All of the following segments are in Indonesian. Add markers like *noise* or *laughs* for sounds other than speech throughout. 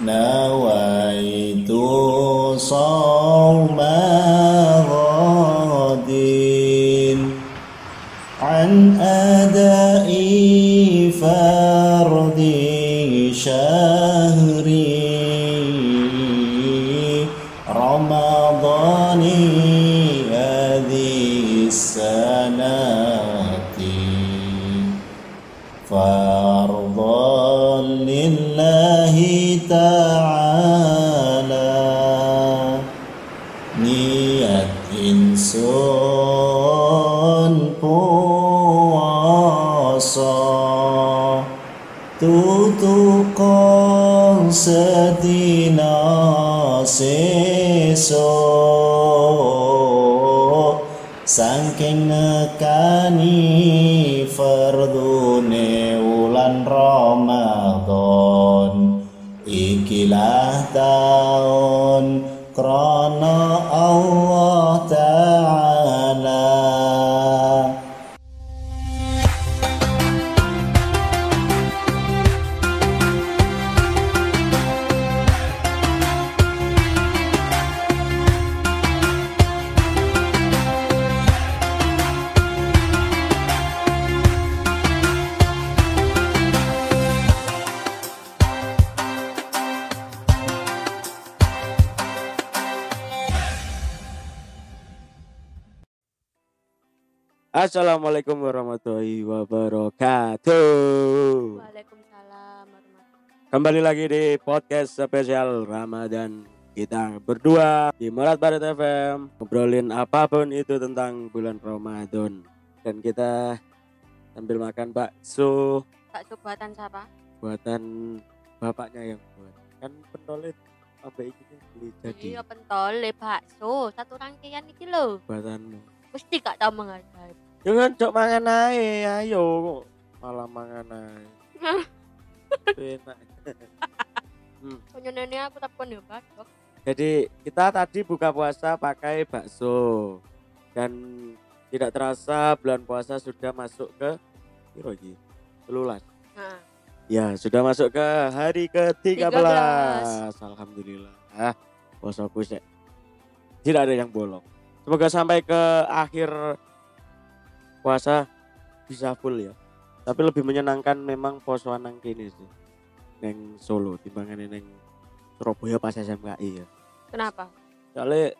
نويت صوم sesuk saking nekani fardune wulan Ramadan ikilah taun krana Assalamualaikum warahmatullahi wabarakatuh. Waalaikumsalam warahmatullahi Kembali lagi di podcast spesial Ramadan kita berdua di Murat Barat FM ngobrolin apa pun itu tentang bulan Ramadan dan kita sambil makan bakso Bakso buatan siapa? buatan bapaknya yang buat kan pentolit apa ini beli jadi Iya pentol le bakso satu rangkaian iki lho. buatanmu Mesti gak tau menghargai. Jangan cok mangan ae ayo kok malah mangan ae *laughs* enak *laughs* Punya nenek aku tak kon yo bakso. Jadi kita tadi buka puasa pakai bakso dan tidak terasa bulan puasa sudah masuk ke piro iki? Nah, Ya, sudah masuk ke hari ke-13. 13. Alhamdulillah. Ah, puasaku sih tidak ada yang bolong. Semoga sampai ke akhir puasa bisa full ya. Tapi lebih menyenangkan memang posoan nang kene sih. Neng Solo timbangan neng Surabaya pas SMKI ya. kenapa? soalnya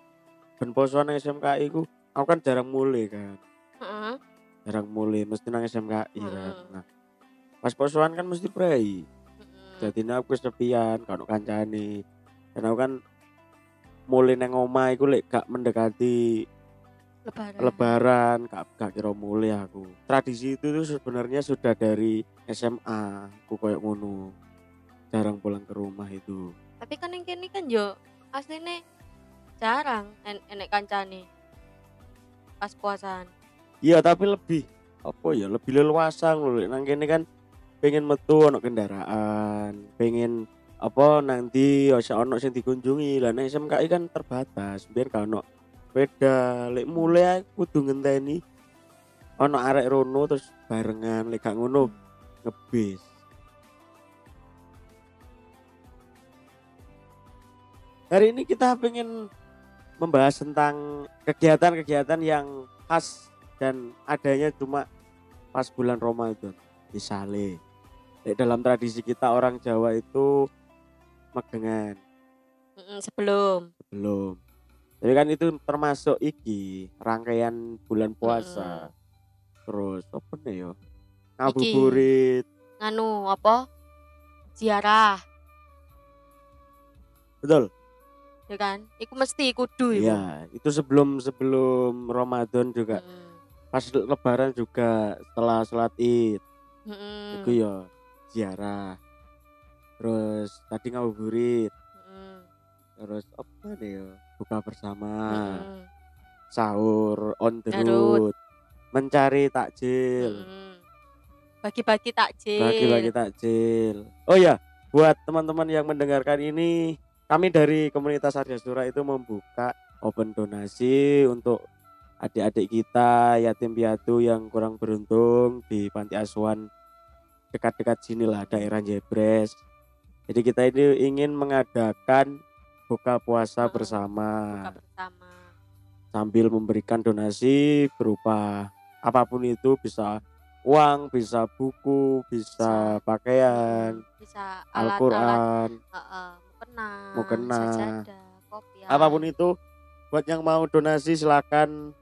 ben posoan nang SMKI ku aku kan jarang mulai kan Heeh. jarang mulai mesti nang SMKI kan Mm-mm. nah pas posoan kan mesti prei Heeh. jadi aku kesepian kalau kancane dan aku kan mulai nang omah iku lek gak mendekati Lebaran. lebaran gak gak kira mulai aku tradisi itu tuh sebenarnya sudah dari SMA aku koyok ngono jarang pulang ke rumah itu Tapi kan yang kini kan yo aslinya jarang en enek kancane pas puasaan. Iya tapi lebih apa ya lebih leluasa loh nang kene kan pengen metu ono kendaraan, pengen apa nanti ora ono sing dikunjungi. Lah nang SMKI kan terbatas, biar ono sepeda. Lek mulai aku kudu ngenteni ono arek rono terus barengan lek gak ngono ngebis. Hari ini kita pengen membahas tentang kegiatan-kegiatan yang khas dan adanya cuma pas bulan Ramadan. Misalnya, Lek dalam tradisi kita orang Jawa itu megengan Heeh, sebelum. Tapi kan itu termasuk iki rangkaian bulan puasa. Terus apa nih yo? Ngabuburit. Nganu apa? Ziarah, Betul. ya kan? Iku mesti kudu iku. Iya, itu sebelum sebelum Ramadan juga. Heeh. Pas lebaran juga setelah sholat Id. Heeh. Iku ya ziarah. Terus tadi ngabuburit. Heeh. Terus apa nih ya? Buka bersama. Heeh. Sahur on the Garut. road. Mencari takjil. Mm. Bagi-bagi takjil. Bagi-bagi takjil. Oh ya, buat teman-teman yang mendengarkan ini, kami dari komunitas Arya Sura itu membuka open donasi untuk adik-adik kita yatim piatu yang kurang beruntung di panti asuhan dekat-dekat sini lah daerah Jebres Jadi kita ini ingin mengadakan buka puasa Heeh. bersama. buka bersama. Sambil memberikan donasi berupa apa pun itu bisa uang, bisa buku, bisa pakaian, bisa Al-Qur'an, heeh, mukena Mukena. sajadah apa pun itu buat yang mau donasi silakan.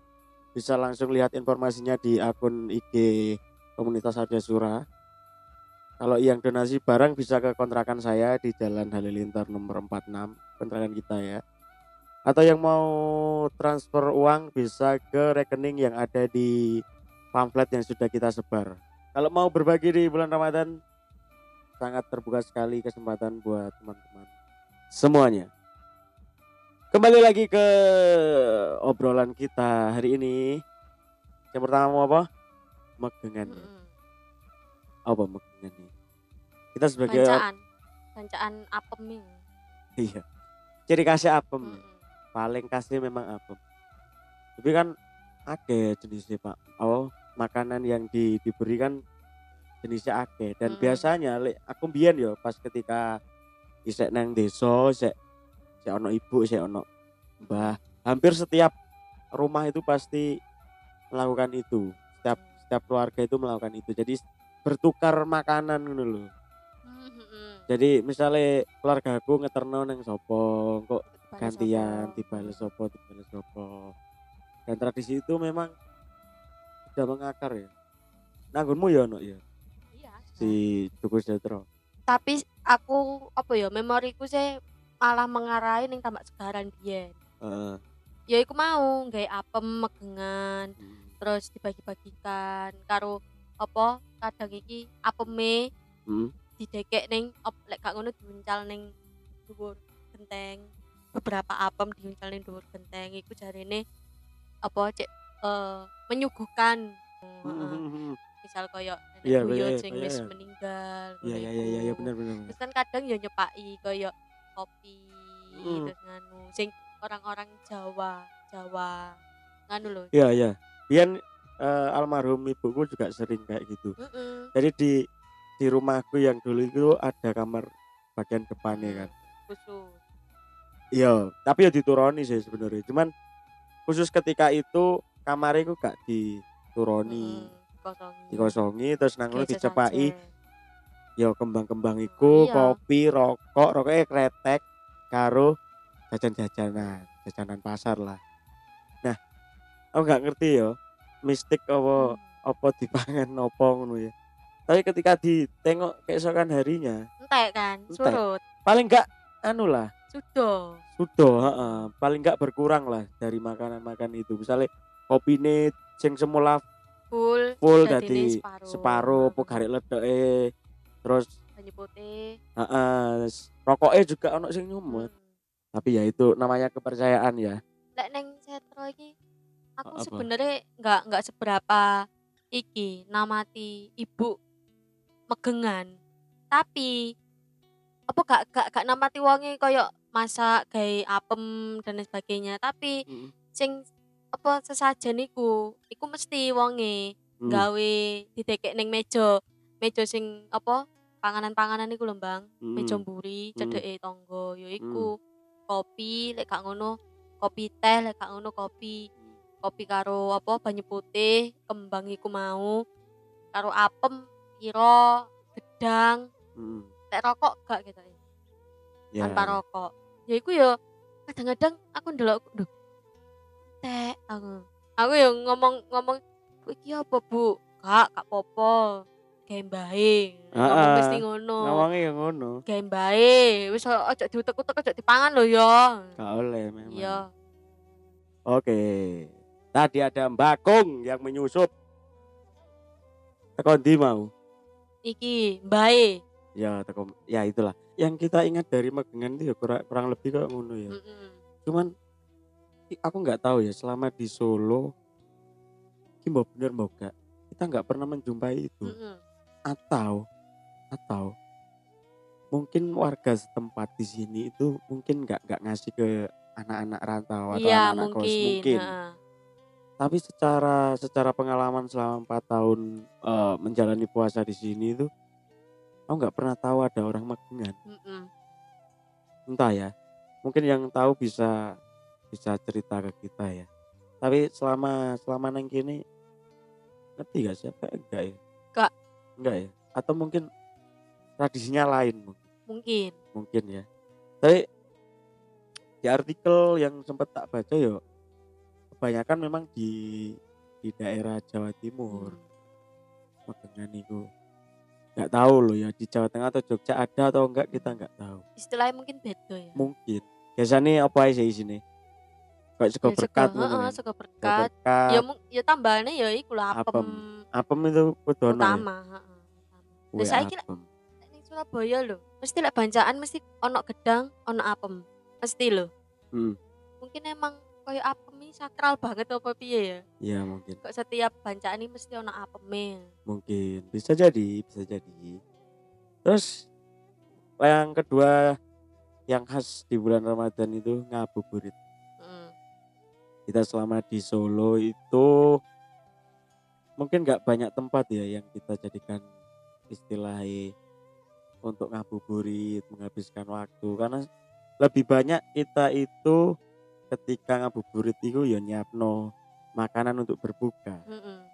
Bisa langsung lihat informasinya di akun IG komunitas Arya Sura kalau yang donasi barang bisa ke kontrakan saya di Jalan Halilintar nomor 46 kontrakan kita ya atau yang mau transfer uang bisa ke rekening yang ada di pamflet yang sudah kita sebar kalau mau berbagi di bulan Ramadan sangat terbuka sekali kesempatan buat teman-teman semuanya Kembali lagi ke obrolan kita hari ini. Yang pertama mau apa? Megengan. Apa megengan? Kita sebagai bancaan bancaan apem ini. iya. Ciri khasnya apem. Mm-mm. Paling khasnya memang apem. Tapi kan ada jenisnya Pak. Oh, makanan yang di, diberikan jenisnya akeh dan Mm. biasanya aku mbiyen yo pas ketika isek nang desa isek isek ono ibu isek ono mbah hampir setiap rumah itu pasti melakukan itu setiap setiap keluarga itu melakukan itu jadi bertukar makanan Mm-mm. Jadi misalnya keluarga aku ngeterno nang sopo kok gantian dibales sopo dibales sopo. Dan tradisi itu memang sudah mengakar ya. Nanggunmu ya ono ya? Iya si Dukus Jatro tapi aku apa ya memoriku sih malah mengarahi ning tambak segaran biyen. Heeh. ya iku mau gawe apem megengan terus dibagi-bagikan karo apa kadang iki apeme. Hmm. Didekek ning op- lek gak ngono diuncal ning dhuwur genteng beberapa apem diuncal ning dhuwur genteng iku jarene apa cek eh, menyuguhkan. Hmm. misal koyo Iya, nenek buyut iya, sing iya, wis iya. meninggal Iya iya iya iya iku. ya, benar benar. benar. terus kan kadang ya nyepai koyo kopi Hmm. terus nganu sing orang-orang Jawa Jawa nganu lho Iya iya. Bian eh, almarhum ibuku juga sering kayak gitu. Heeh. Jadi di di rumahku yang dulu itu ada kamar bagian depannya kan. khusus Iya, tapi ya dituruni sih sebenarnya. Cuman khusus ketika itu kamar itu gak dituroni, Heeh, dikosongi dikosongi terus nang Kayak dicepai ya kembang-kembang iku, Iya. kopi, rokok, rokoknya kretek karo jajan-jajanan, jajanan pasar lah. Nah, aku nggak ngerti ya, mistik apa Hmm. apa dipangan apa ngono ya. Tapi ketika ditengok keesokan harinya, entek kan Entek. surut paling enggak anu lah, sudah sudah, heeh, paling enggak berkurang lah dari makanan-makan itu. Misalnya kopine sing semula full full dadi separuh apa garek ledoke. Terus banyu putih heeh, rokoknya juga ono sing nyumut. Hmm. Tapi ya itu namanya kepercayaan ya. lek neng setro iki aku sebenarnya nggak nggak seberapa iki namati ibu megengan. Tapi apa gak gak gak namati wonge koyo masak gawe apem dan lain sebagainya. Tapi Mm. sing apa sesajen iku iku mesti wonge Hmm. gawe didekek ning meja. Meja sing apa panganan-panganan iku lho Bang Mm. meja mburi Hmm. cedeke tangga ya iku. Kopi lek gak ngono kopi teh lek gak ngono kopi. Kopi karo apa banyu putih kembang iku mau. Karo apem piro gedang Mm. lek rokok gak gitu ya Ya. tanpa rokok ya iku ya kadang-kadang aku ndelok duh teh aku aku ya ngomong ngomong "Bu, iki apa bu kak kak popo gawe mbae ngomong mesti ngono Ngomongnya ya ngono. gawe mbae wis ojo diutek-utek ojo dipangan lho ya Gak oleh memang. iya Oke. Tadi ada Mbakung yang menyusup. Teko ndi mau? Iki mbae Ya teko ya itulah. Yang kita ingat dari Megengan itu ya kurang, kurang lebih kok ngono ya. Mm-mm. Cuman i- aku nggak tahu ya selama di Solo iki mbok bener mbok gak kita nggak pernah menjumpai itu Mm-mm. atau atau mungkin warga setempat di sini itu mungkin nggak nggak ngasih ke anak-anak rantau atau iya anak-anak kos mungkin mungkin heeh. Tapi secara secara pengalaman selama empat tahun eh, menjalani puasa di sini itu aku nggak pernah tahu ada orang Magetan Mm-mm. entah ya mungkin yang tahu bisa bisa cerita ke kita ya. Tapi selama selama nang kini ngerti gak siapa enggak ya? Nggak. enggak ya? Atau mungkin tradisinya lain mungkin? Mungkin. Mungkin ya. Tapi di artikel yang sempat tak baca yo kebanyakan memang di di daerah Jawa Timur. Hmm. Magetan itu nggak tahu loh ya di Jawa Tengah atau Jogja ada atau enggak kita nggak tahu. Istilahnya mungkin beda ya. Mungkin. Biasanya apa di sini? Kayak sego Ya, berkat ngono heeh, kan. sego berkat. Ya mung- ya tambahannya ya iku lah apem, Apem. itu kudu ono ya? Utama heeh. Kue Lah, saiki ning Surabaya lho mesti lek bancaan mesti ono gedang ono apem. Mesti lho. Hmm, mungkin emang koyo apem ini sakral banget apa piye ya? Ya mungkin. Kok setiap bancaan ini mesti ono apemnya mungkin. Bisa jadi bisa jadi. Terus yang kedua yang khas di bulan Ramadan itu ngabuburit. Mm. kita selama di Solo itu mungkin nggak banyak tempat ya yang kita jadikan istilahnya untuk ngabuburit menghabiskan waktu. Karena lebih banyak kita itu ketika ngabuburit itu ya nyiapno makanan untuk berbuka. Mm-mm.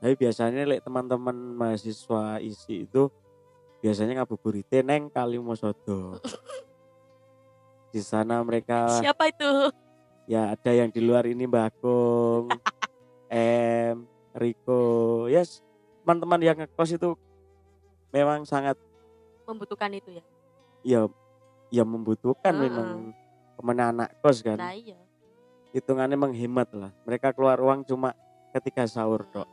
tapi biasanya lek teman-teman mahasiswa isi itu biasanya ngabuburit neng Kalimosodo *laughs* di sana mereka siapa itu? Ya ada yang di luar ini Mbak Agung, *laughs* M, Riko, yes teman-teman yang ngekos itu memang sangat membutuhkan itu ya? Ya ya membutuhkan Heeh. memang ke mana anak kos kan nah iya hitungannya menghemat lah mereka keluar uang cuma ketika sahur dok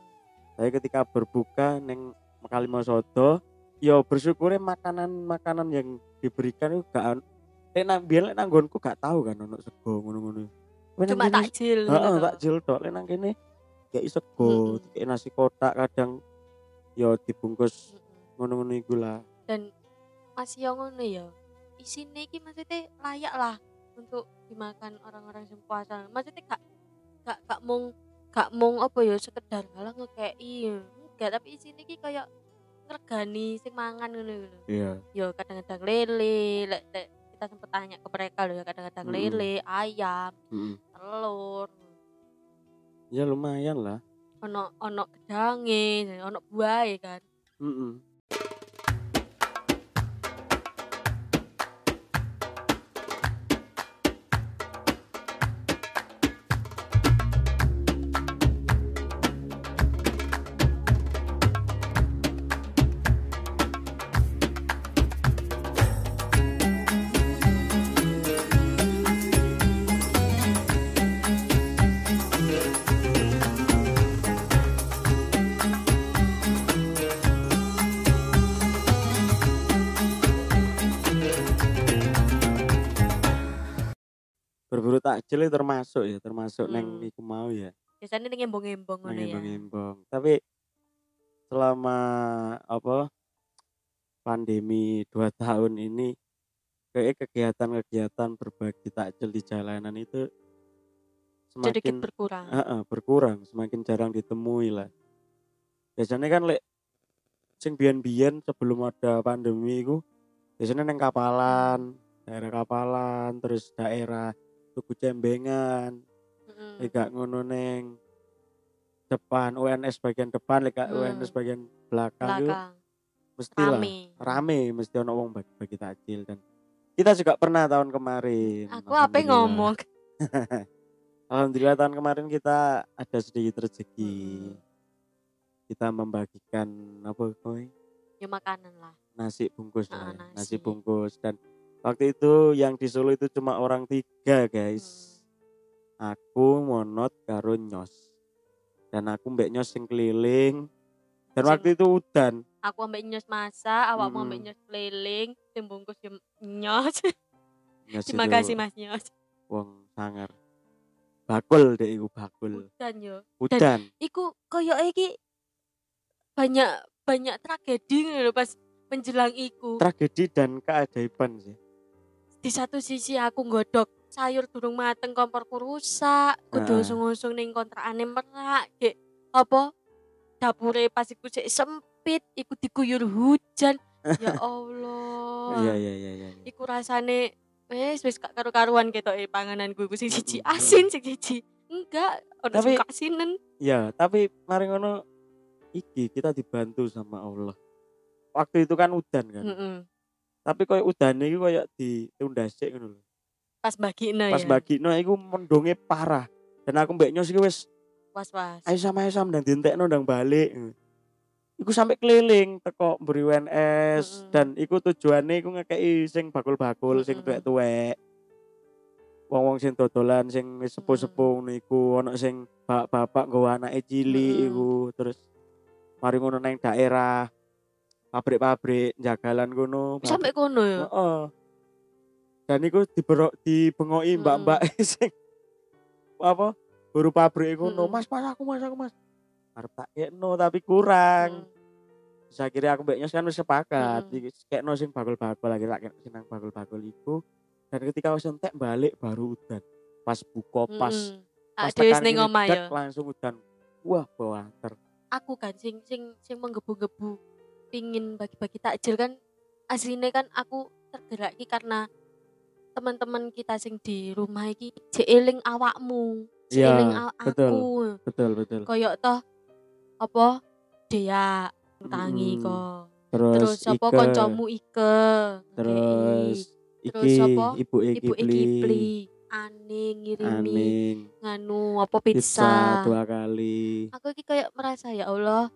tapi ketika berbuka neng Kalimosodo ya bersyukurnya makanan makanan yang diberikan itu gak Lek nang biyen lek nanggonku gak tahu kan ono sego ngono-ngono. Nang cuma takjil Heeh, takjil tok lek nang kene kayak sego, Mm-mm. kayak nasi kotak kadang yo dibungkus Mm-mm. ngono-ngono iku lah. dan masih yang ngono ya isine iki maksudnya layak lah untuk dimakan orang-orang yang puasa maksudnya gak gak gak mung gak mung apa ya sekedar halah ngekei enggak tapi isine iki kayak ngregani sing mangan ngono lho Iya. yo kadang-kadang lele lek lek kita sempat tanya ke mereka loh ya kadang-kadang Mm-mm. lele ayam Heeh. telur Ya lumayan lah. ono ono gedange ono buah kan Heeh. Berburu takjil termasuk ya, termasuk neng Hmm. iku mau ya, biasanya ning embong-embong ngono ya embong-embong. Tapi selama apa pandemi dua *laughs* tahun ini kayak kegiatan-kegiatan berbagi takjil di jalanan itu sedikit semakin berkurang Heeh, berkurang, semakin jarang ditemui lah. Biasanya kan lek sing biyen-biyen sebelum ada pandemi itu biasanya neng kapalan, daerah kapalan, terus daerah tuku cembengan, Mm-mm. lek gak ngono neng depan UNS bagian depan, lek gak Hmm. UNS bagian belakang belakang mesti lah rame mesti ono wong bagi, bagi takjil dan kita juga pernah tahun kemarin. aku apa ngomong *laughs* Alhamdulillah tahun kemarin kita ada sedikit rezeki. Mm-mm. Kita membagikan apa kowe? ya makanan lah Nasi bungkus Ah, lah. ya. nasi. Nasi bungkus dan waktu itu yang di Solo itu cuma orang tiga guys. Aku monot karo nyos. Dan aku mbek nyos sing keliling. Dan Sing- waktu itu udan. aku ambek nyos masak awakmu ambek Mm-mm. nyos keliling sing bungkus yo nyos Nyos *laughs* terima kasih mas nyos Wong sangar. Bakul deh iku bakul. dan yo Udan. iku koyo iki banyak banyak tragedi lho pas menjelang iku Tragedi dan keajaiban sih. Di satu sisi aku nggodok sayur durung mateng komporku rusak kudu usung-usung ning kontrakane merak gek apa dapure pas iku sik sempit iku diguyur hujan *laughs* ya Allah Iya iya iya iya. iya. iku rasane wis wis gak karu-karuan ketok e pangananku iku sing siji asin sing siji enggak ono sing kasinen Ya, tapi mari ngono iki kita dibantu sama Allah. Waktu itu kan udan kan. Heeh. Tapi koyo udane iki koyo ditunda sik ngono lho. pas bagina Pas ya bagino iku mendonge parah. Dan aku mbek nyos iki wis was-was ayo sama ayo sama ndang dientekno ndang balik. Iku sampai keliling teko mburi WNS Mm-mm. dan iku tujuannya iku ngekei sing bakul-bakul sing Mm-mm. tuwek-tuwek. Wong-wong sing dodolan sing wis sepuh-sepuh ngono iku ono sing bapak-bapak nggawa anake cilik Mm-mm. iku terus mari ngono nang daerah pabrik-pabrik jagalan kono. sampai kono ya Heeh. Dan iku diberok dibengoki Mm-mm. mbak-mbak *laughs* sing apa? Buru pabrik kono. Mm-mm. Mas, mas aku mas aku mas. Arep tak kekno tapi kurang. Mm. Terus akhirnya aku mbak Nyos kan sepakat. Mm-mm. Iki kekno sing bakul-bakul lagi tak kekno sing nang bakul-bakul iku. Dan ketika wis entek balik baru udan. Pas buka pas Mm-mm. pas tekan ning omah ya langsung udan. Wah, bawater. aku kan sing sing sing menggebu-gebu pingin bagi-bagi takjil kan aslinya kan aku tergerak ki karena teman-teman kita sing di rumah iki jeeling awakmu Iya, jeeling a- betul. aku Betul, betul. koyok toh apa dia tangi Mm-mm. kok Terus, terus apa Ike, koncomu Ike terus Terus iki apa? ibu ibu Kipli, Kipli Aning ngirimi Aning, nganu apa pizza pizza, dua kali. aku iki kayak merasa ya Allah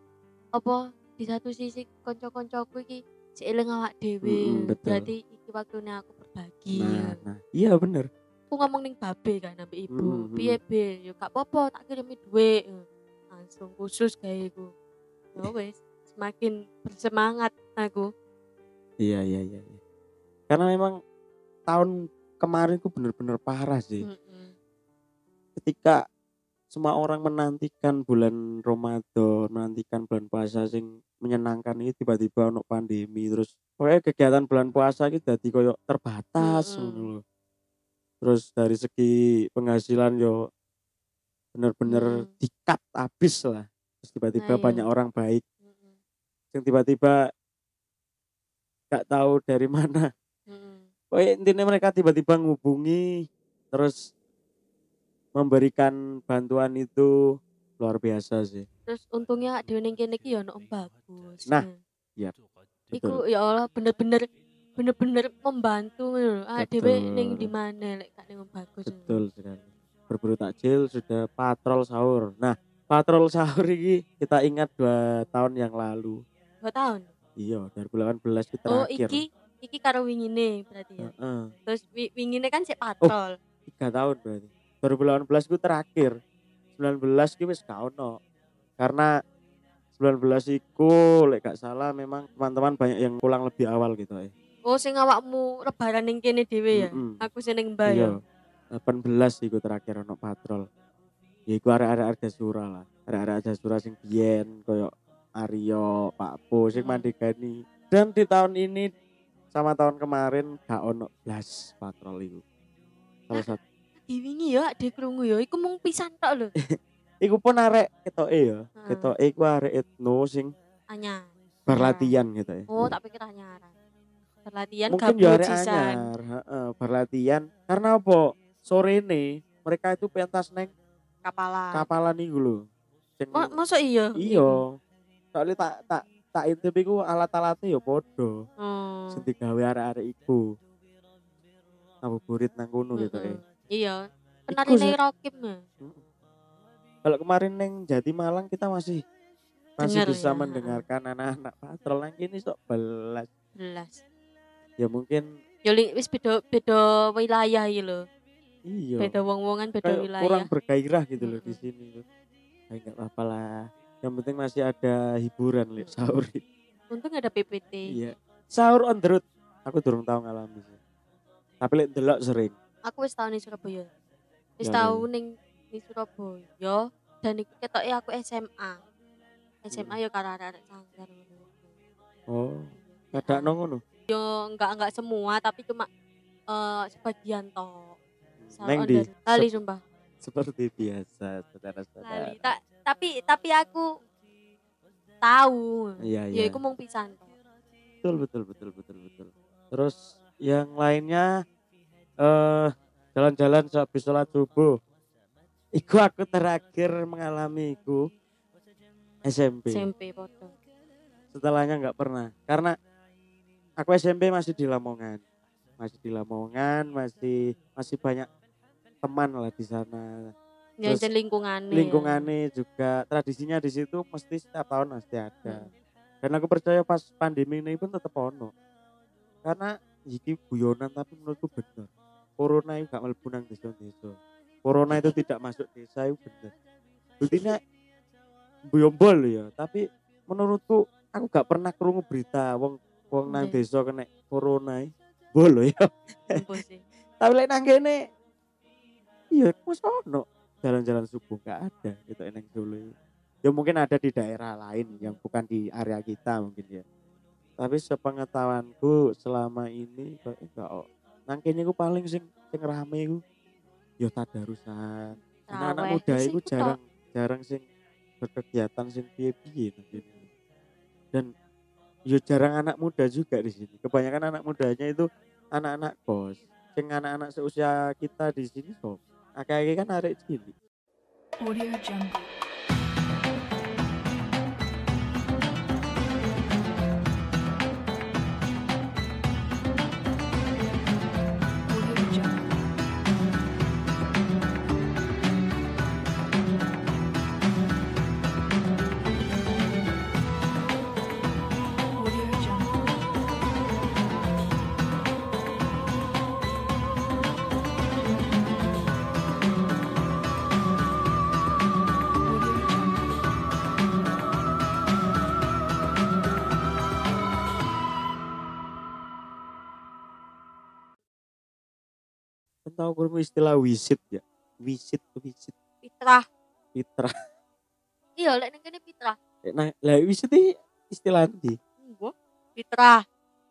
apa di satu sisi konco-koncoku iki seiling awak dhewe Mm-mm, betul. berarti iki waktunya aku berbagi Nah, nah, iya bener. aku ngomong ning babe kan ambek ibu Mm-mm, piye be yo gak apa-apa tak kirimi duit langsung khusus kayak iku ya wes semakin bersemangat aku Iya, iya, iya. iya. Karena memang tahun kemarin itu bener-bener parah sih. Mm-mm. Ketika semua orang menantikan bulan Ramadan, menantikan bulan puasa sing menyenangkan ini tiba-tiba ono pandemi terus pokoknya kegiatan bulan puasa itu jadi koyo terbatas ngono lho. Terus dari segi penghasilan yo bener-bener Mm. di-cut habis lah. Terus tiba-tiba Nah, iya. banyak orang baik Mm-mm. yang tiba-tiba gak tahu dari *laughs* mana Mm-mm. Pokoknya intinya mereka tiba-tiba ngubungi terus memberikan bantuan itu luar biasa sih. terus untungnya dhewe ning kene iki ya ono Om bagus Nah, iya. iku ya Allah bener-bener bener-bener membantu ngono. Ah dhewe ning di mana lek gak ning Om bagus. Betul sekali. Berburu takjil sudah patrol sahur. Nah, patrol sahur ini kita ingat dua tahun yang lalu. Dua tahun. Iya, 2018 itu Oh, terakhir. iki iki karo wingine berarti ya. Heeh, Terus wi- wingine kan Oh. sik patrol. tiga tahun berarti. 2018 itu terakhir. 19 itu wis gak ono. Karena 19 iku lek gak salah memang teman-teman banyak yang pulang lebih awal gitu ya. Oh, sing awakmu lebaran ning kene dhewe ya. Mm-mm. Aku sing ning Mbah ya. Iya. 18 iku terakhir ono patrol. Ya iku arek-arek Sura lah. Arek-arek Sura sing biyen koyo Aryo, Pak Po sing Hmm. mandegani. Dan di tahun ini sama tahun kemarin gak ono blas patrol iku. Salah satu Di wingi ya ade krungu ya. Iku mung pisan tok lho. *laughs* iku pun arek ketoke ya. Heeh. Ketoke iku arek etno sing Anyar. berlatihan gitu ya. Oh, tak pikir anyaran. Berlatihan Mungkin ya arek anyar, heeh, berlatihan. Karena apa? Sore ini mereka itu pentas neng Kapalan. kapalan iku lho. Sing Oh, masa iya? Iya. Soalnya tak tak tak intip iku alat-alatnya ya podo. Oh. Sing digawe arek-arek iku. Ngabuburit nang kono gitu Mm-mm. eh. Iya. Iku Penarine sih. Rokim ya. Kalau kemarin neng Jati Malang kita masih masih Dengar bisa ya, mendengarkan anak-anak patrol nang kini sok belas. Belas. Ya mungkin Yo li- wis beda beda wilayah iki lho. iya. Beda wong-wongan beda Kayak wilayah. kurang bergairah gitu loh di sini. Kayak nggak apa-apa lah. Yang penting masih ada hiburan lek sahur. Untung ada PPT. Iya. Sahur on the road. Aku durung tahu ngalami sih. Tapi lek delok sering. Aku wis tau ning Surabaya. Wis Ya, tau ya. ning ning Surabaya dan iku ketoke aku SMA. SMA Hmm. yo karo arek sanggar ngono. Oh, ada ngono. Yo enggak enggak semua tapi cuma eh sebagian toh. Neng di Lali sumpah. seperti biasa saudara-saudara. Ta- tapi tapi aku tahu. Iya Ya iya. iku mung pisan toh. betul betul betul betul betul terus yang lainnya eh jalan-jalan habis sholat subuh Iku aku terakhir mengalami iku SMP. SMP foto. Setelahnya nggak pernah. Karena aku SMP masih di Lamongan. Masih di Lamongan, masih masih banyak teman lah di sana. Ya Terus jen lingkungannya. Lingkungannya juga tradisinya di situ mesti setiap tahun pasti ada. Dan aku percaya pas pandemi ini pun tetap ono. Karena iki guyonan tapi menurutku bener. Corona itu gak mlebu nang desa-desa. Corona itu tidak masuk desa itu bener. Buktinya buyombol ya, tapi menurutku aku gak pernah krungu berita wong wong nang desa kena corona iki. Bolo ya. *laughs* Tapi lek nang kene iya masa ono jalan-jalan subuh gak ada gitu nang Solo. ini. Ya mungkin ada di daerah lain yang bukan di area kita mungkin ya. Tapi sepengetahuanku selama ini kok enggak. Nang kene ku paling sing sing rame iku ya tadarusan. Anak-anak muda itu iku jarang jarang sing berkegiatan sing piye-piye. Dan ya jarang anak muda juga di sini. Kebanyakan anak mudanya itu anak-anak kos. Sing anak-anak seusia kita di sini so. Akeh kan arek cilik. Audio Jungle. Tahu kurang istilah wisit ya. Wisit wisit Fitrah. fitra. *laughs* Iya, lek kene fitrah. Nah, lah wisit iki istilah ndi? Mbah. Fitrah.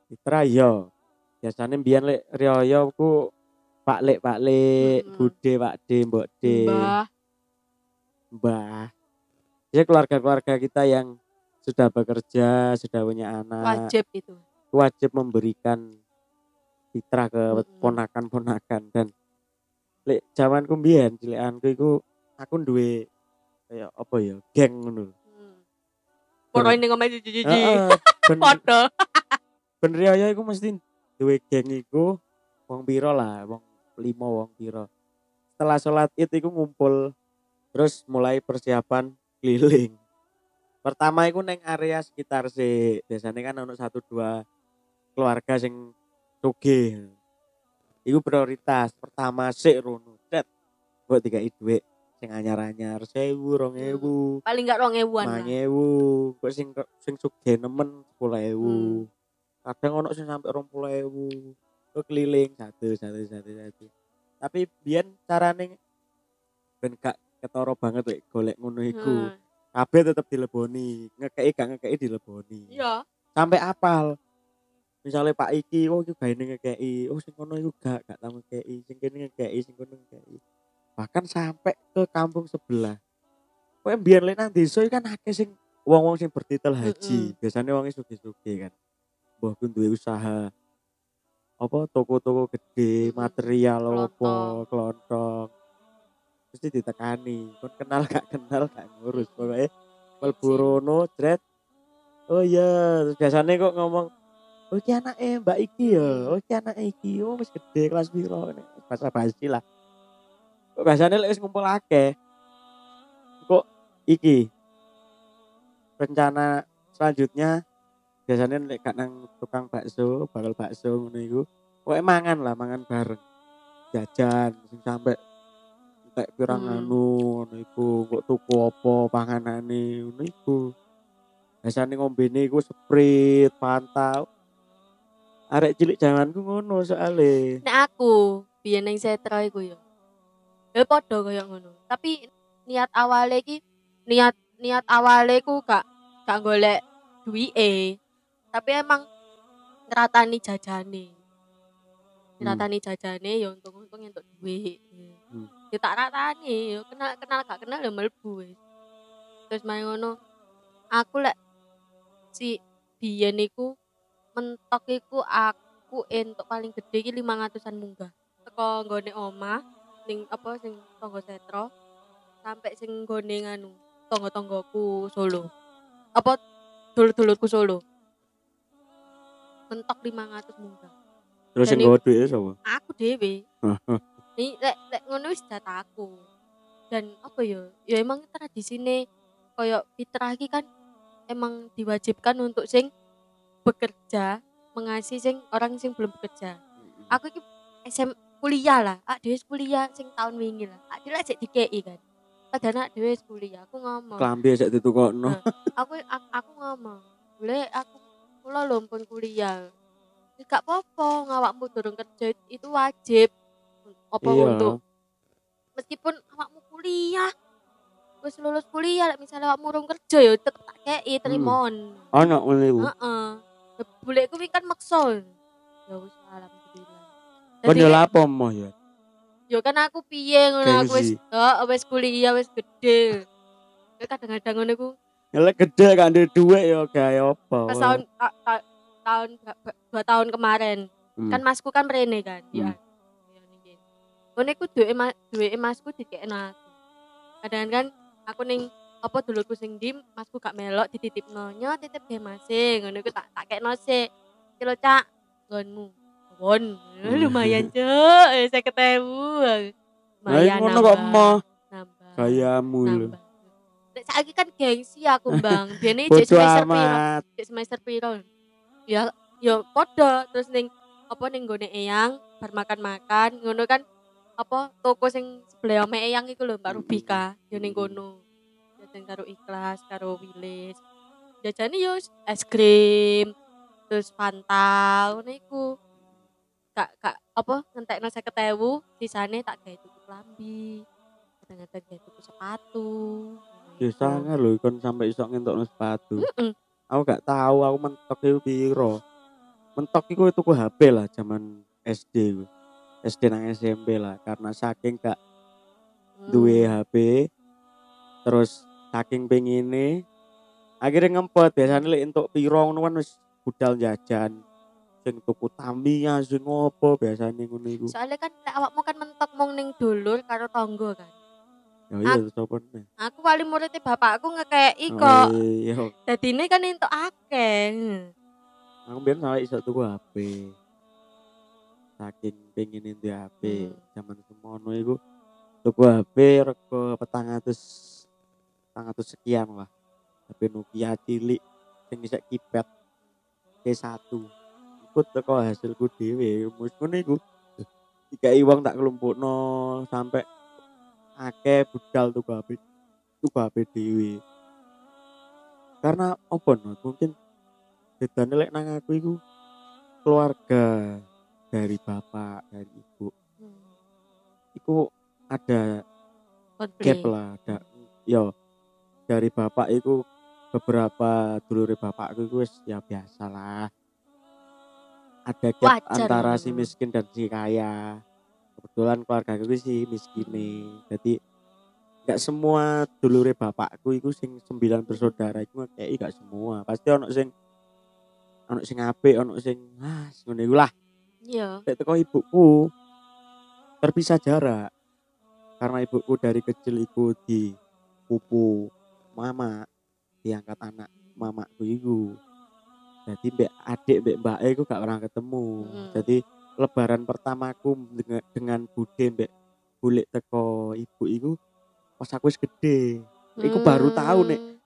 Fitra yo. Biasanya mbiyen lek riyo ku Pak Lek, Pak Lek, Mm-mm. Bude, Pak De, Mbok De, Mbah. Mbah. Ya keluarga-keluarga kita yang sudah bekerja, sudah punya anak, Wajib itu. wajib memberikan fitrah ke ponakan-ponakan dan lek zamanku mbiyen cilikanku iku aku duwe kayak apa ya, geng ngono. Hmm. Poro ini ngomong jiji-jiji. Ben *laughs* ben riyo iku mesti duwe geng iku wong piro lah, wong lima wong piro. Setelah sholat id iku ngumpul terus mulai persiapan keliling. Pertama iku neng area sekitar sih, biasanya kan ono satu dua keluarga sing sugih. Iku prioritas pertama sik rono. Cet. Mbok dikai dhuwit sing anyar-anyar 1000, 2000. Paling gak rong ewan lah. Mangewu, kok sing sing sugih nemen 10.000. Hmm. Kadang ono sing sampe 20.000. Kok keliling satu satu satu satu. Tapi biyen carane ben gak ketara banget wek golek ngono iku. Hmm. Kabeh tetep dileboni, ngekeki gak ngekeki dileboni. Iya. Sampai apal. Misalnya Pak Iki, oh iki gaene ngekeki, oh sing kono iku gak gak tau ngekeki, sing kene ngekeki, sing kono ngekeki. Bahkan sampai ke kampung sebelah. Kowe biyen lek nang desa iki kan akeh sing wong-wong sing bertitel haji. Mm-mm. Biasanya wong sugih-sugih kan. Mbah ku duwe usaha apa toko-toko gede, Mm-mm. material apa, Kelontong. Mesti ditekani. Kon kenal gak kenal gak ngurus. Pokoknya mlebu Izin. rono jret. Oh iya, terus biasanya kok ngomong Oh iki anake Mbak iki ya. Oh iki anake iki. Oh wis gede kelas piro. Bahasa basi lah. Lek wis ngumpul akeh. Kok iki rencana selanjutnya biasanya lek gak nang tukang bakso, bakal bakso ngono iku. Kok mangan lah, mangan bareng. Jajan sing sampe entek pirang Hmm. anu ngono iku. Kok tuku apa panganane ngono iku. Biasanya ngombene iku Sprite, Fanta. Arek cilik zamanku ngono soalnya. Nek aku biyen ning setra iku ya. Ya padha kaya ngono. Tapi niat awale iki niat niat awale ku gak gak golek duwike. Tapi emang ngeratani jajane. Ngeratani jajane ya untung-untung entuk duit. Hmm. Ya tak ratani, ya kenal kenal gak kenal ya mlebu wis. Terus main ngono. Aku lek si biyen iku mentok iku aku entuk paling gede iki 500-an munggah. Teko nggone omah ning apa sing tangga setro sampai sing nggone nganu tangga-tanggaku Solo. Apa dulur-dulurku Solo. Mentok 500 munggah. Terus sing nggawa duit sapa? Aku dhewe. *laughs* Ini lek lek ngono wis dataku. Dan apa ya? Ya emang tradisine koyo fitrah iki kan emang diwajibkan untuk sing bekerja mengasihi sing orang sing belum bekerja. Aku iki SM kuliah lah, ak dhewe wis kuliah sing tahun wingi lah. Ak dhewe lek dikei kan. Padahal ak dhewe kuliah, aku ngomong. Klambi sak ditukokno. Nah. aku aku, aku ngomong, "Boleh aku kula lho pun kuliah." Gak apa-apa, ngawakmu durung kerja itu wajib. Apa Iya. untuk meskipun awakmu kuliah wis lulus kuliah misalnya awakmu urung kerja ya tetep tak kei trimon. Ana ngono iku. Heeh. Ya, Bule kuwi kan maksa. Ya wis alhamdulillah. Kon Jadi, yo lapo mo ya. yo kan aku piye ngono aku wis heeh wis kuliah wis gede. Ya kadang-kadang ngono Ya lek gede gak ndek duit yo gawe apa. pas tahun ta- ta- tahun dua tahun kemarin Hmm. kan masku kan mrene kan ya Hmm. ya ngono iku duwe duwe masku dikekno aku kadang kan aku ning apa dulurku sing di masku gak melok dititipno. Nyo titip ge mase ngono iku tak tak kekno sik. Kilo cak. Nggonmu. Won Hmm. lumayan *laughs* cuk. Saya ketemu iku ngono kok emoh nambah. gayamu lho. nambah. Nek saiki kan gengsi aku *laughs* Bang. Biyen iki Bodoh semester piro? Cek semester piro? Ya ya podo terus ning apa ning gone eyang bar makan-makan. Ngono kan apa toko sing sebelah ome eyang iku lho Mbak Rubika. Ya ning kono jajan karo ikhlas karo wilis jajane yo es krim terus Fanta ngono iku gak gak apa ngentekno 50.000 sisane tak gawe tuku klambi kadang-kadang gawe tuku sepatu Ya sangar lho kon sampai iso ngentokno sepatu. Mm-mm. Aku gak tahu aku mentok iku piro. Mentok iku tuku HP lah zaman SD ku. SD nang SMP lah karena saking gak Hmm. duwe HP terus saking pengine akhirnya ngempet biasanya lek entuk piro ngono kan wis budal jajan sing tuku Tamiya sing ngopo biasanya ngono iku soalnya kan lek awakmu kan mentok mung ning dulur karo tonggo kan Ya iya sopon. Aku wali muridnya bapakku ngekei iko. Oh, iya. ini kan untuk akeng Aku biar salah isak tuku HP. Saking pengen itu HP. Hmm. Zaman semono iku tuku HP rego 400 sangat sekian lah tapi Nokia cilik ini saya kipet C1 ikut teko hasilku dewe muskune itu tiga iwang tak kelompok no sampai ake budal tuh babi tuh babi dewe karena apa no? mungkin bedane lek nang aku itu keluarga dari bapak dari ibu. Hmm. Itu ada Konflik. gap lah ada yo dari bapak itu beberapa dulure bapakku itu wis ya biasa lah ada gap Wajar antara si miskin dan si kaya. Kebetulan keluarga aku sih miskin nih jadi nggak semua dulure bapakku itu sing sembilan bersaudara itu kayak gak semua. Pasti ono sing ono sing apik ono sing ah ngono iku lah. Iya. Teko ibuku terpisah jarak. Karena ibuku dari kecil iku di pupu mama diangkat anak mamaku iku jadi mbak adik mbak mbak iku gak pernah ketemu Hmm. jadi lebaran pertamaku dengan, dengan bude mbak bulik teko ibu iku pas aku gede Iku baru tahu, Nek. Hmm,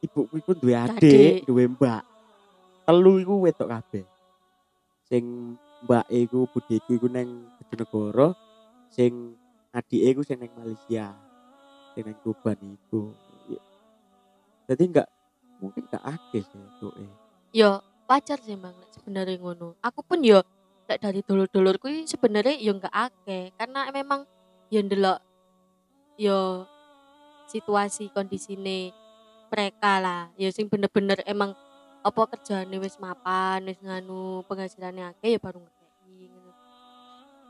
ibuku iku duwe Adik. adik, duwe mbak. Telu iku wedok kabeh. Sing mbak iku budeku iku neng Bojonegoro, sing adike iku sing neng Malaysia. Sing neng Tuban iku. Ya. Jadi enggak mungkin enggak akeh sih itu eh. yo wajar sih bang sebenarnya ngono aku pun yo lek dari dulur-dulurku sebenarnya yo nggak akeh karena memang yo ndelok yo situasi kondisine mereka lah yo sing bener-bener emang apa kerjaane wis mapan wis nganu penghasilannya akeh ya baru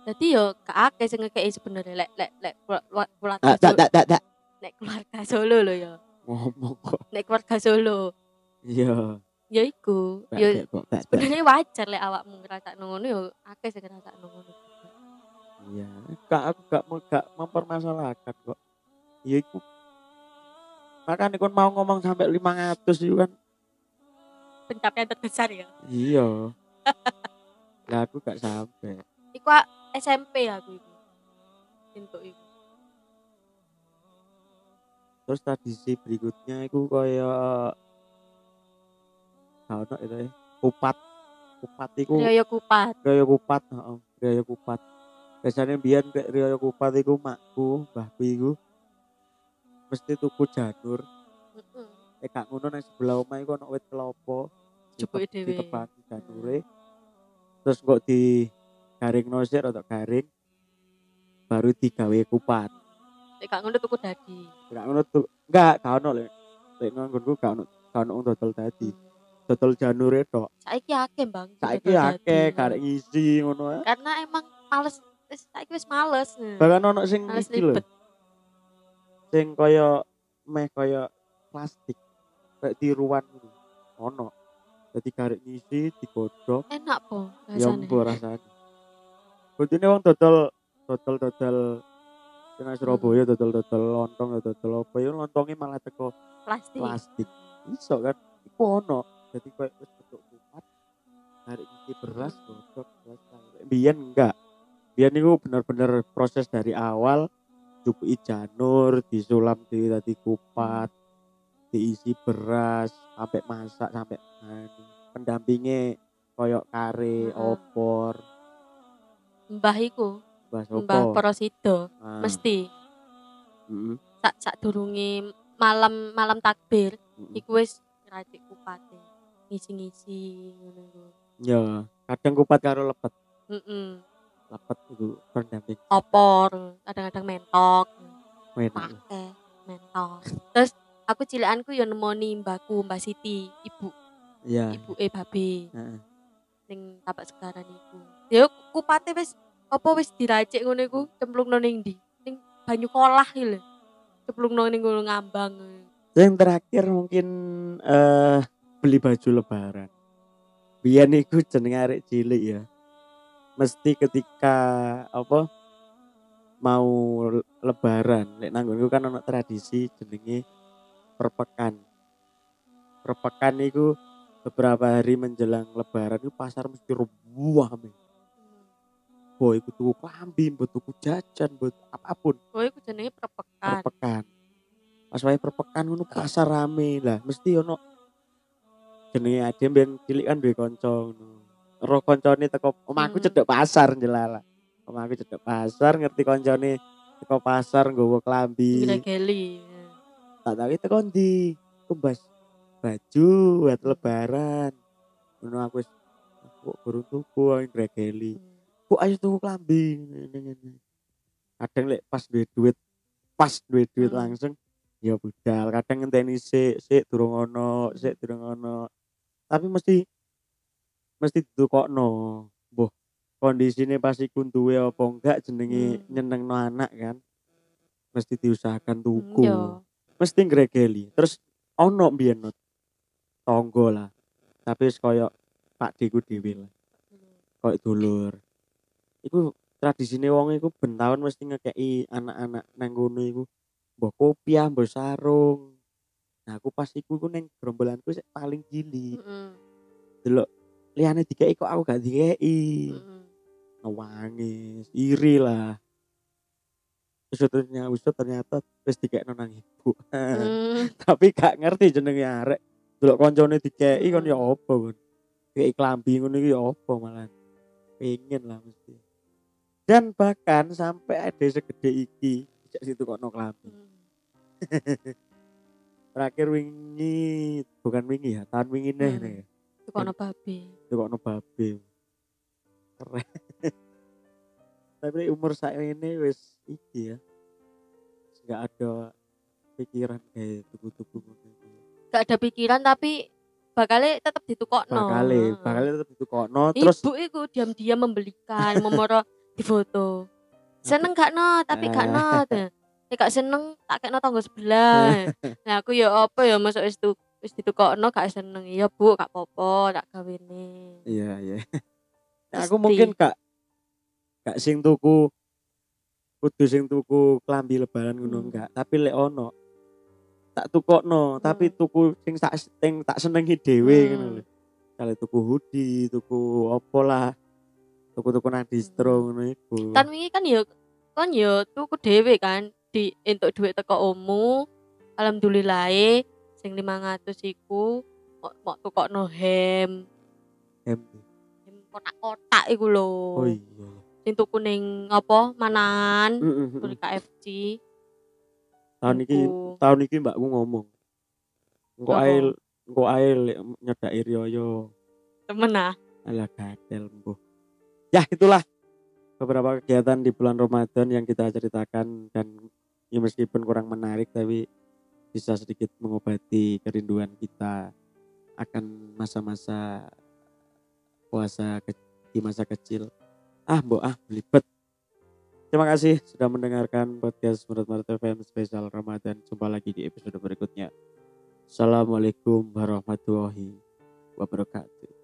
jadi yo akeh sing ngekei sebenarnya lek lek lek kelu- keluarga Ah, tak tak tak tak lek keluarga Solo lo yo ngomong kok. nek keluarga Solo Iya. Ya iku. Ya sebenarnya wajar lek awakmu ngrasakno ngono ya akeh sing ngrasakno ngono. Iya, gak aku gak gak mempermasalahkan kok. Iya iku. Makanya kon mau ngomong sampai 500 itu kan. Pencapaian terbesar ya. Iya. Lah aku gak sampai. Iku SMP aku iku. Entuk iku. Terus tradisi berikutnya itu kayak gak ono itu ya. Kupat. Kupat itu Rioyo kupat. Raya kupat, heeh. Raya kupat. Biasanya biyen kayak Raya kupat iku makku, mbahku iku mesti tuku janur. Heeh. Eh gak ngono nang sebelah omah iku ono wit kelapa. Ditep- dhewe. Ditebangi janure. Terus kok di garing nosir atau garing baru digawe kupat. Lek gak ngono tuku dadi. Gak ngono tuh. Enggak, gak ono lek. Lek nganggonku gak ono gak ono dodol tadi. Dodol janure tok. Saiki akeh, Bang. Saiki akeh dadi. karek ngisi ngono. Karena emang males wis saiki wis males. Bahkan ono sing iki lho. sing kaya meh kaya plastik kayak tiruan gitu ono jadi karek ngisi digodhog Enak po ya rasane. mbok rasane Kudune wong dodol dodol dodol nang Surabaya dodol dodol lontong ya dodol apa? Ya lontongnya malah teko Plastik. plastik. Iso kan? Iku ono. Jadi kayak wis bentuk kupat karek ngisi beras godhog beras biyen enggak. Biyen niku bener-bener proses dari awal cukup janur disulam di tadi kupat diisi beras sampai masak sampai anu pendampingnya koyok kare opor. Mbah iku, Mbah opor Porosido Ah, mesti mm, sak sak durunge malam malam takbir mm. iku wis ngracik kupate. Ngisi-ngisi ngono iku. ya kadang kupat karo lepet Heeh. lepet itu pendamping Opor, kadang-kadang mentok. enak Pake mentok. Terus aku cilekanku yo nemoni mbahku, Mbak Siti, ibu, ya ibu eh babe. Heeh. ning tapak segaran iku. Ya kupate wis apa wis diracik ngono iku cemplungno ning ndi? Ning banyu kolah iki lho. Cemplungno ning ngono ngambang. yang terakhir mungkin eh beli baju lebaran biyen iku jenenge arek cilik ya mesti ketika apa mau lebaran lek nanggonku kan ono tradisi jenenge perpekan perpekan iku beberapa hari menjelang lebaran itu pasar mesti rubuh boy iku tuku klambi mbok tuku jajan mbok apa pun. Oh iku jenenge perpekan. perpekan. Pas wae perpekan ngono pasar rame. Lah mesti ono jenenge ade ben cilik kan duwe kanca ngono. Ro kancane teko omahku Hmm. cedek pasar jelala omahku cedek pasar ngerti kancane teko pasar nggawa klambi. Gregeli. tak tahu teko ndi? Kumbas baju buat lebaran. Ngono aku wis kok gurung tuku ae gregeli bu ayo tuku klambi kadang lek pas duwe duit pas duwe duit Hmm. langsung ya budal. Kadang ngenteni sik sik durung ono sik durung ono. Tapi mesti mesti ditukokno mbuh kondisine pas iku duwe apa enggak jenenge Hmm. nyenengno anak kan mesti diusahakan tuku. Yo. mesti ngregeli. Terus ono mbiyen tonggo lah. Tapi wis koyo Pak Diku dhewe lah. Koyo dulur iku tradisine wong iku ben taun mesti ngekeki anak-anak nang kono iku. Mbok kopiah mbok sarung. Nah aku pas iku iku ning gerombolanku sik paling cilik Heeh. delok liyane dikeki kok aku gak dikeki. Heeh. nangis iri lah. Ternyata wis ternyata wis dikekno nang ibu. Hmm. *laughs* tapi gak ngerti jenenge arek. Delok koncone dikeki kon ya apa kon. Kayak klambi ngono iki ya apa malah. Pengen lah mesti dan bahkan sampai ada segede iki sejak situ kok no klambi *laughs* terakhir wingi bukan wingi ya tahun wingi nih Hmm. nih Iku ono babi. itu kok no babe keren *laughs* tapi umur saya ini wis iki ya nggak ada pikiran kayak tubuh-tubuh ngono iki. Gak ada pikiran tapi bakale tetep ditukokno. bakale Heeh. bakale tetep ditukokno terus Ibu iku diam-diam membelikan, *laughs* memoro di foto. Seneng gak no, tapi gak no. Nek gak seneng tak kekno tangga sebelah. *laughs* Nah aku ya apa ya masuk wis tu Wis ditukokno gak seneng. Iya, Bu, gak apa-apa, tak gawene. Iya, iya. Nah, aku mungkin gak gak sing tuku kudu sing tuku klambi lebaran ngono Hmm. enggak, tapi lek ono tak tukokno, tapi Hmm. tuku sing tak sing tak senengi dhewe Hmm. ngono lho. Kali tuku hoodie, tuku opo lah. Tuku-tuku nang distro Hmm. ngono iku. Kan wingi kan ya kan ya tuku dhewe kan di entuk duit teko omu. Alhamdulillah sing 500 iku mau, mau tukokno hem, Em. hem kotak-kotak iku lho. Oh iya. Sing tuku ning apa? Manan, Heeh, tuku di heeh. KFC. Tahun iki tahun iki mbakku ngomong. Engko ae engko ae nyedaki riyo Temen ah. Alah gatel mbuh. Ya itulah beberapa kegiatan di bulan Ramadan yang kita ceritakan dan ya meskipun kurang menarik tapi bisa sedikit mengobati kerinduan kita akan masa-masa puasa ke- di masa kecil. Ah, mbok ah belibet. Terima kasih sudah mendengarkan podcast Menurut Maret FM spesial Ramadan. Jumpa lagi di episode berikutnya. Assalamualaikum warahmatullahi wabarakatuh.